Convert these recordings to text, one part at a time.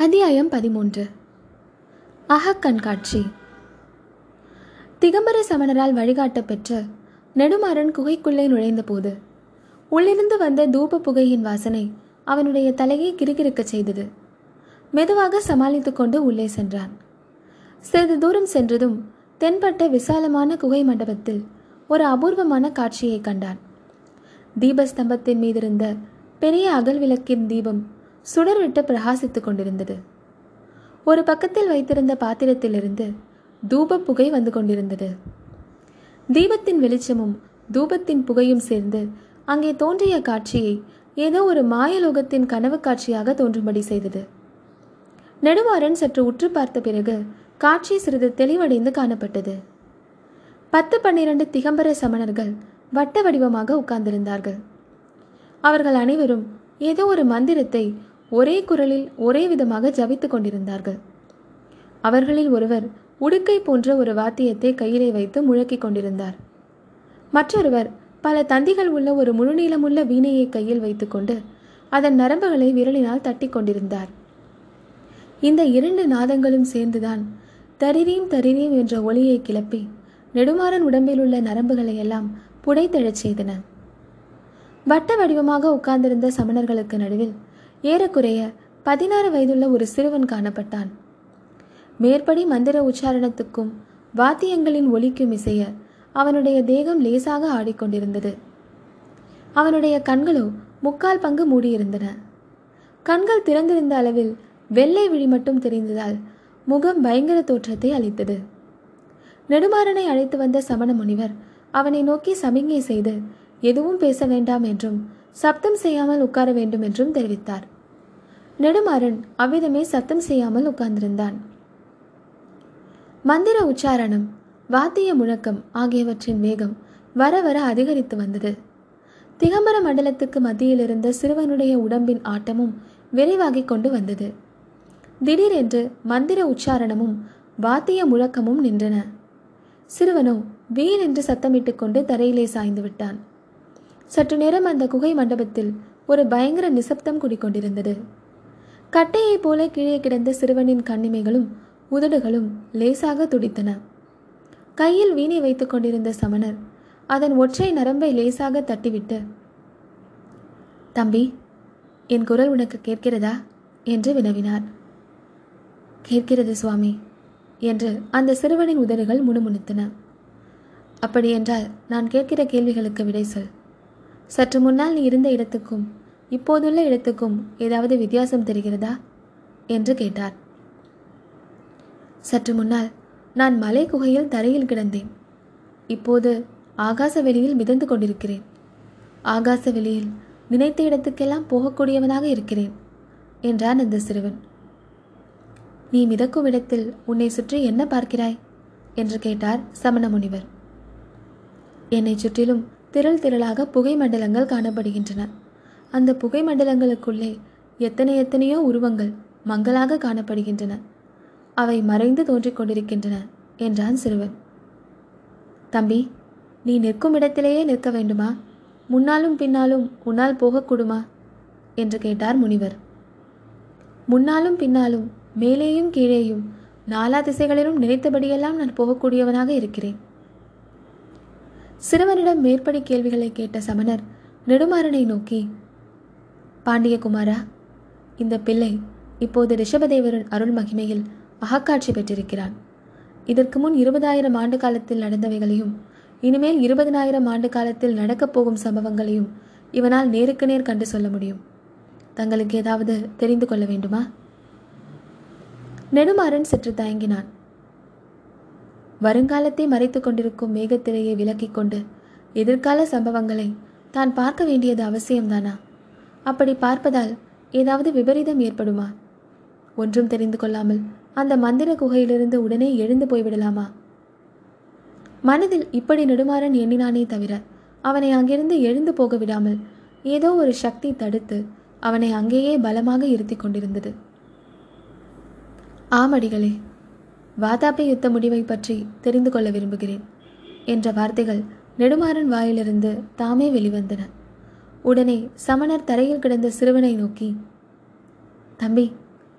அத்தியாயம் பதிமூன்று. அகக்கண்காட்சி திகம்பர சமணரால் வழிகாட்ட பெற்ற நெடுமாறன் குகைக்குள்ளே நுழைந்தபோது உள்ளிருந்து வந்த தூப புகையின் வாசனை அவனுடைய தலையை கிறுகிறுக்கச் செய்தது. மெதுவாக சமாளித்து கொண்டு உள்ளே சென்றான். சிறிது தூரம் சென்றதும் தென்பட்ட விசாலமான குகை மண்டபத்தில் ஒரு அபூர்வமான காட்சியை கண்டான். தீபஸ்தம்பத்தின் மீதிருந்த பெரிய அகல் விளக்கின் தீபம் சுடர்விட்டு பிரகாசித்துக் கொண்டிருந்தது. ஒரு பக்கத்தில் வைத்திருந்த பாத்திரத்திலிருந்து தூப புகை வந்து கொண்டிருந்தது. தீபத்தின் வெளிச்சமும் தூபத்தின் புகையும் சேர்ந்து அங்கே தோன்றிய காட்சியை ஏதோ ஒரு மாயலோகத்தின் கனவு காட்சியாக தோன்றும்படி செய்தது. நெடுமாறன் சற்று உற்று பார்த்த பிறகு காட்சி சிறிது தெளிவடைந்து காணப்பட்டது. பத்து பன்னிரண்டு திகம்பர சமணர்கள் வட்ட வடிவமாக உட்கார்ந்திருந்தார்கள். அவர்கள் அனைவரும் ஏதோ ஒரு மந்திரத்தை ஒரே குரலில் ஒரே விதமாக ஜபித்து கொண்டிருந்தார்கள். அவர்களில் ஒருவர் உடுக்கை போன்ற ஒரு வாத்தியத்தை கையிலே வைத்து முழக்கிக் கொண்டிருந்தார். மற்றொருவர் பல தந்திகள் உள்ள ஒரு முழுநீளமுள்ள வீணையை கையில் வைத்துக்கொண்டு அதன் நரம்புகளை விரலினால் தட்டி கொண்டிருந்தார். இந்த இரண்டு நாதங்களும் சேர்ந்துதான் தரிரீம் தரிரீம் என்ற ஒளியை கிளப்பி நெடுமாறன் உடம்பில் உள்ள நரம்புகளை எல்லாம் புடைத்தெழச் செய்தன. வட்ட வடிவமாக உட்கார்ந்திருந்த சமணர்களுக்கு நடுவில் ஏறக்குறைய பதினாறு வயதுள்ள ஒரு சிறுவன் காணப்பட்டான். மேற்படி மந்திர உச்சாரணத்துக்கும் வாத்தியங்களின் ஒலிக்கும் இசைய அவனுடைய தேகம் லேசாக ஆடிக்கொண்டிருந்தது. அவனுடைய கண்களோ முக்கால் பங்கு மூடியிருந்தன. கண்கள் திறந்திருந்த அளவில் வெள்ளை விழி மட்டும் தெரிந்ததால் முகம் பயங்கர தோற்றத்தை அளித்தது. நெடுமாறனை அழைத்து வந்த சமண முனிவர் அவனை நோக்கி சமிங்கை செய்து எதுவும் பேச வேண்டாம் என்றும் சப்தம் செய்யாமல் உட்கார வேண்டும் என்றும் தெரிவித்தார். நெடுமாறன் அவ்விதமே சத்தம் செய்யாமல் உட்கார்ந்திருந்தான். மந்திர உச்சாரணம் வாத்திய முழக்கம் ஆகியவற்றின் வேகம் வர வர அதிகரித்து வந்தது. திகம்பர மண்டலத்துக்கு மத்தியில் இருந்த சிறுவனுடைய உடம்பின் ஆட்டமும் விரைவாகிக் கொண்டு வந்தது. திடீரென்று மந்திர உச்சாரணமும் வாத்திய முழக்கமும் நின்றன. சிறுவனோ வீல் என்று சத்தமிட்டு கொண்டு தரையிலே சாய்ந்து விட்டான். சற்று நேரம் அந்த குகை மண்டபத்தில் ஒரு பயங்கர நிசப்தம் குடிக்கொண்டிருந்தது. கட்டையைப் போல கீழே கிடந்த சிறுவனின் கண்ணிமைகளும் உதடுகளும் லேசாக துடித்தன. கையில் வீணை வைத்துக் கொண்டிருந்த சமணர் அதன் ஒற்றை நரம்பை லேசாக தட்டிவிட்டு தம்பி என் குரல் உனக்கு கேட்கிறதா? என்று வினவினார். கேட்கிறது சுவாமி என்று அந்த சிறுவனின் உதடுகள் முணுமுணுத்தன. அப்படியென்றால் நான் கேட்கிற கேள்விகளுக்கு விடை சொல். சற்று முன்னால் நீ இருந்த இடத்துக்கும் இப்போதுள்ள இடத்துக்கும் ஏதாவது வித்தியாசம் தெரிகிறதா? என்று கேட்டார். சற்று முன்னால் நான் மலை குகையில் தரையில் கிடந்தேன். இப்போது ஆகாச வெளியில் மிதந்து கொண்டிருக்கிறேன். ஆகாச வெளியில் நினைத்த இடத்துக்கெல்லாம் போகக்கூடியவனாக இருக்கிறேன் என்றான் அந்த சிறுவன். நீ மிதக்கும் இடத்தில் உன்னை சுற்றி என்ன பார்க்கிறாய்? என்று கேட்டார் சமண முனிவர். என்னை சுற்றிலும் திரள் திரளாக புகை மண்டலங்கள் காணப்படுகின்றன. அந்த புகை மண்டலங்களுக்குள்ளே எத்தனை எத்தனையோ உருவங்கள் மங்களாக காணப்படுகின்றன. அவை மறைந்து தோன்றிக் கொண்டிருக்கின்றன என்றான் சிறுவன். தம்பி நீ நிற்கும் இடத்திலேயே நிற்க வேண்டுமா? முன்னாலும் பின்னாலும் உன்னால் போகக்கூடுமா? என்று கேட்டார் முனிவர். முன்னாலும் பின்னாலும் மேலேயும் கீழேயும் நாலா திசைகளிலும் நினைத்தபடியெல்லாம் நான் போகக்கூடியவனாக இருக்கிறேன். சிறுவனிடம் மேற்படி கேள்விகளை கேட்ட சமணர் நெடுமாறனை நோக்கி பாண்டியகுமாரா இந்த பிள்ளை இப்போது ரிஷபதேவரின் அருள் மகிமையில் அகக்காட்சி பெற்றிருக்கிறான். இதற்கு முன் இருபதாயிரம் ஆண்டு காலத்தில் நடந்தவைகளையும் இனிமேல் இருபதனாயிரம் ஆண்டு காலத்தில் நடக்கப் போகும் சம்பவங்களையும் இவனால் நேருக்கு நேர் கண்டு சொல்ல முடியும். தங்களுக்கு ஏதாவது தெரிந்து கொள்ள வேண்டுமா? நெடுமாறன் சற்று தயங்கினான். வருங்காலத்தை மறைத்து கொண்டிருக்கும் மேகத்திரையை விலக்கிக் கொண்டு எதிர்கால சம்பவங்களை தான் பார்க்க வேண்டியது அவசியம்தானா? அப்படி பார்ப்பதால் ஏதாவது விபரீதம் ஏற்படுமா? ஒன்றும் தெரிந்து கொள்ளாமல் அந்த மந்திர குகையிலிருந்து உடனே எழுந்து போய்விடலாமா? மனதில் இப்படி நெடுமாறன் எண்ணினானே தவிர அவனை அங்கிருந்து எழுந்து போக விடாமல் ஏதோ ஒரு சக்தி தடுத்து அவனை அங்கேயே பலமாக இருத்தி கொண்டிருந்தது. ஆமடிகளே வாதாபி யுத்த முடிவை பற்றி தெரிந்து கொள்ள விரும்புகிறேன் என்ற வார்த்தைகள் நெடுமாறன் வாயிலிருந்து தாமே வெளிவந்தன. உடனே சமணர் தரையில் கிடந்த சிறுவனை நோக்கி தம்பி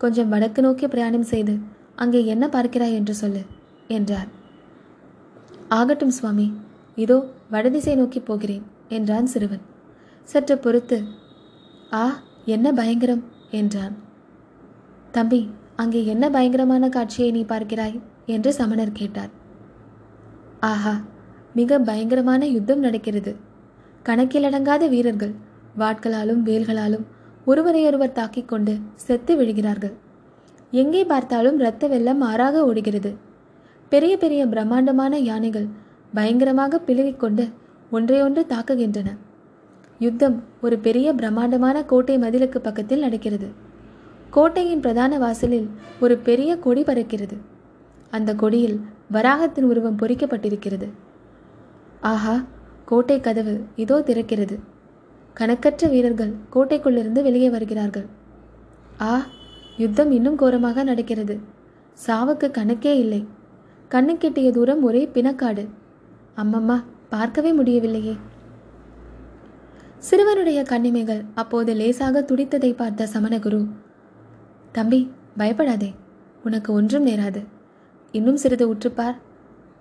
கொஞ்சம் வடக்கு நோக்கி பிரயாணம் செய்து அங்கே என்ன பார்க்கிறாய் என்று சொல்லு என்றார். ஆகட்டும் சுவாமி இதோ வடதிசை நோக்கி போகிறேன் என்றான் சிறுவன். சற்று பொறுத்து ஆ என்ன பயங்கரம் என்றான். தம்பி அங்கே என்ன பயங்கரமான காட்சியை நீ பார்க்கிறாய்? என்று சமணர் கேட்டார். ஆஹா மிக பயங்கரமான யுத்தம் நடக்கிறது. கணக்கிலடங்காத வீரர்கள் வாட்களாலும் வேல்களாலும் ஒருவரையொருவர் தாக்கிக் கொண்டு செத்து விழுகிறார்கள். எங்கே பார்த்தாலும் இரத்த வெள்ளம் ஆறாக ஓடுகிறது. பெரிய பெரிய பிரம்மாண்டமான யானைகள் பயங்கரமாக பிளவிக்கொண்டு ஒன்றையொன்று தாக்குகின்றன. யுத்தம் ஒரு பெரிய பிரம்மாண்டமான கோட்டை மதிலுக்கு பக்கத்தில் நடக்கிறது. கோட்டையின் பிரதான வாசலில் ஒரு பெரிய கொடி பறக்கிறது. அந்த கொடியில் வராகத்தின் உருவம் பொறிக்கப்பட்டிருக்கிறது. ஆஹா கோட்டை கதவு இதோ திறக்கிறது. கணக்கற்ற வீரர்கள் கோட்டைக்குள்ளிருந்து வெளியே வருகிறார்கள். ஆ யுத்தம் இன்னும் கோரமாக நடக்கிறது. சாவுக்கு கணக்கே இல்லை. கண்ணுக்கெட்டிய தூரம் ஒரே பிணக்காடு. அம்மம்மா பார்க்கவே முடியவில்லையே. சிறுவனுடைய கண்ணிமைகள் அப்போது லேசாக துடித்ததை பார்த்த சமணகுரு தம்பி பயப்படாதே. உனக்கு ஒன்றும் நேராது. இன்னும் சிறிது உற்றுப்பார்.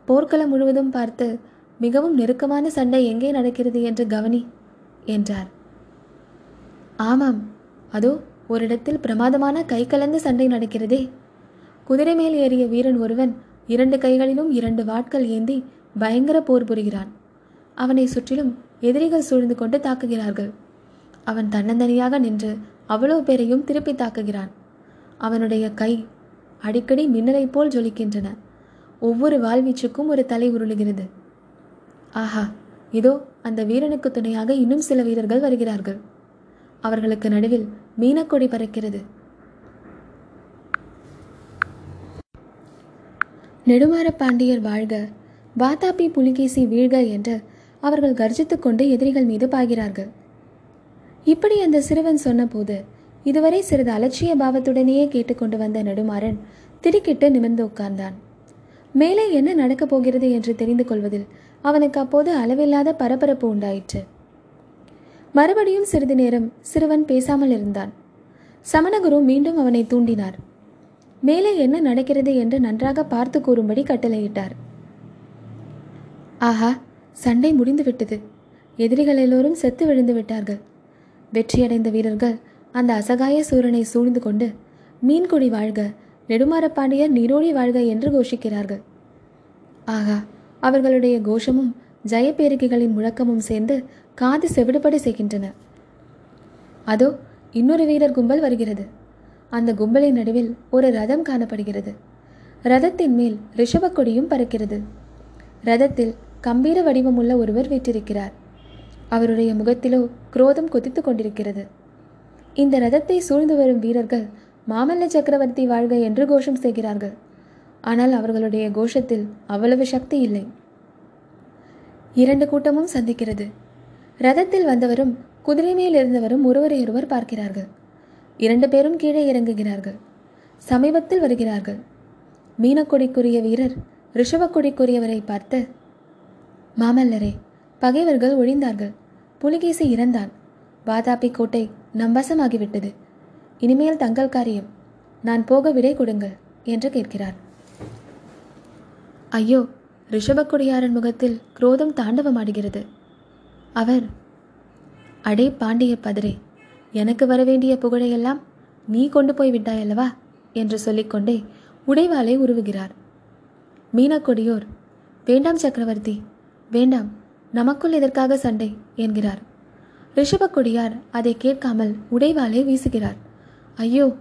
போர்க்களம் முழுவதும் பார்த்து மிகவும் நெருக்கமான சண்டை எங்கே நடக்கிறது என்று கவனி என்றார். ஆமாம் அதோ ஒரு இடத்தில் பிரமாதமான கை கலந்த சண்டை நடக்கிறதே. குதிரை மேல் ஏறிய வீரன் ஒருவன் இரண்டு கைகளிலும் இரண்டு வாட்கள் ஏந்தி பயங்கர போர் புரிகிறான். அவனை சுற்றிலும் எதிரிகள் சூழ்ந்து கொண்டு தாக்குகிறார்கள். அவன் தன்னந்தனியாக நின்று அவ்வளவு பேரையும் திருப்பி தாக்குகிறான். அவனுடைய கை அடிக்கடி மின்னலைப் போல் ஜொலிக்கின்றன. ஒவ்வொரு வாழ்வீச்சுக்கும் ஒரு தலை உருளுகிறது. ஆஹா இதோ அந்த வீரனுக்கு துணையாக இன்னும் சில வீரர்கள் வருகிறார்கள். அவர்களுக்கு நடுவில் மீனக்கொடி பறக்கிறது. நெடுமாற பாண்டியர் வாழ்க. வாதாபி புலிகேசி வீழ்க என்று அவர்கள் கர்ஜித்துக்கொண்டு எதிரிகள் மீது பாய்கிறார்கள். இப்படி அந்த சிறுவன் சொன்னபோது இதுவரை சிறிது அலட்சிய பாவத்துடனேயே கேட்டுக்கொண்டு வந்த நெடுமாறன் திடுக்கிட்டு நிமிர்ந்து உட்கார்ந்தான். மேலே என்ன நடக்கப் போகிறது என்று தெரிந்து கொள்வதில் அவனுக்கு அப்போது அளவில்லாத பரபரப்பு உண்டாயிற்று. மறுபடியும் சிறிது நேரம் சிறுவன் பேசாமல் இருந்தான். சமணகுரு மீண்டும் அவனை தூண்டினார். மேலே என்ன நடக்கிறது என்று நன்றாக பார்த்து கூறும்படி கட்டளையிட்டார். ஆஹா சண்டை முடிந்துவிட்டது. எதிரிகள் எல்லோரும் செத்து விழுந்து விட்டார்கள். வெற்றியடைந்த வீரர்கள் அந்த அசகாய சூரனை சூழ்ந்து கொண்டு மீன்கொடி வாழ்க நெடுமாறப்பாண்டியர் நீரோடி வாழ்க என்று கோஷிக்கிறார்கள். ஆகா அவர்களுடைய கோஷமும் ஜெயப்பேரிகைகளின் முழக்கமும் சேர்ந்து காது செவிடுபடி செய்கின்றன. அதோ இன்னொரு வீரர் கும்பல் வருகிறது. அந்த கும்பலின் நடுவில் ஒரு ரதம் காணப்படுகிறது. ரதத்தின் மேல் ரிஷபக்கொடியும் பறக்கிறது. ரதத்தில் கம்பீர வடிவமுள்ள ஒருவர் வீற்றிருக்கிறார். அவருடைய முகத்திலோ குரோதம் கொதித்து கொண்டிருக்கிறது. இந்த ரதத்தை சூழ்ந்து வரும் வீரர்கள் மாமல்ல சக்கரவர்த்தி வாழ்க என்று கோஷம் செய்கிறார்கள். ஆனால் அவர்களுடைய கோஷத்தில் அவ்வளவு சக்தி இல்லை. இரண்டு கூட்டமும் சந்திக்கிறது. ரதத்தில் வந்தவரும் குதிரை மேல் இருந்தவரும் ஒருவரையொருவர் பார்க்கிறார்கள். இரண்டு பேரும் கீழே இறங்குகிறார்கள். சமீபத்தில் வருகிறார்கள். மீனக்கொடிக்குரிய வீரர் ரிஷபக்கொடிக்குரியவரை பார்த்து மாமல்லரே பகைவர்கள் ஒழிந்தார்கள். புலிகேசி இறந்தான். வாதாபி கோட்டை நம் வசமாகிவிட்டது. இனிமேல் தங்கள் காரியம் நான் போக விடை கொடுங்கள் என்று கேட்கிறார். ஐயோ ரிஷபக்குடியாரன் முகத்தில் குரோதம் தாண்டவமாடுகிறது. அவர் அடே பாண்டிய பதரே எனக்கு வரவேண்டிய புகழையெல்லாம் நீ கொண்டு போய் விட்டாயல்லவா என்று சொல்லிக்கொண்டே உடைவாளை உருவுகிறார். மீனக்கொடியோர் வேண்டாம் சக்கரவர்த்தி வேண்டாம் நமக்குள் எதற்காக சண்டை? என்கிறார். ரிஷபக்கொடியார் அதை கேட்காமல் உடைவாளை வீசுகிறார். ஐயோ!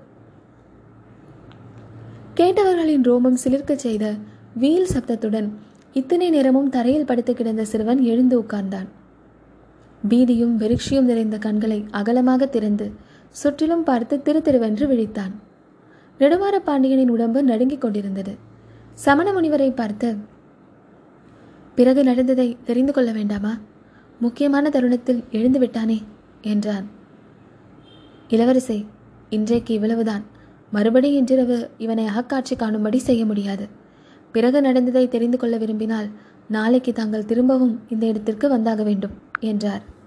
கேட்டவர்களின் ரோமம் சிலிர்க்கச் செய்த வீல் சப்தத்துடன் இத்தனை நேரமும் தரையில் படுத்து கிடந்த சிறுவன் எழுந்து உட்கார்ந்தான். பீதியும் வெறிக்ஷியும் நிறைந்த கண்களை அகலமாக திறந்து சுற்றிலும் பார்த்து திரு திருவென்று விழித்தான். நெடுமாற பாண்டியனின் உடம்பு நடுங்கிக் கொண்டிருந்தது. சமண முனிவரை பார்த்து பிறகு நடந்ததை தெரிந்து கொள்ள வேண்டாமா? முக்கியமான தருணத்தில் எழுந்து விட்டானே என்றான். இளவரசே இன்றைக்கு இவ்வளவுதான். மறுபடி இன்றிரவு இவனை அகக்காட்சி காணும்படி செய்ய முடியாது. பிறகு நடந்ததை தெரிந்து கொள்ள விரும்பினால் நாளைக்கு தாங்கள் திரும்பவும் இந்த இடத்திற்கு வந்தாக வேண்டும் என்றார்.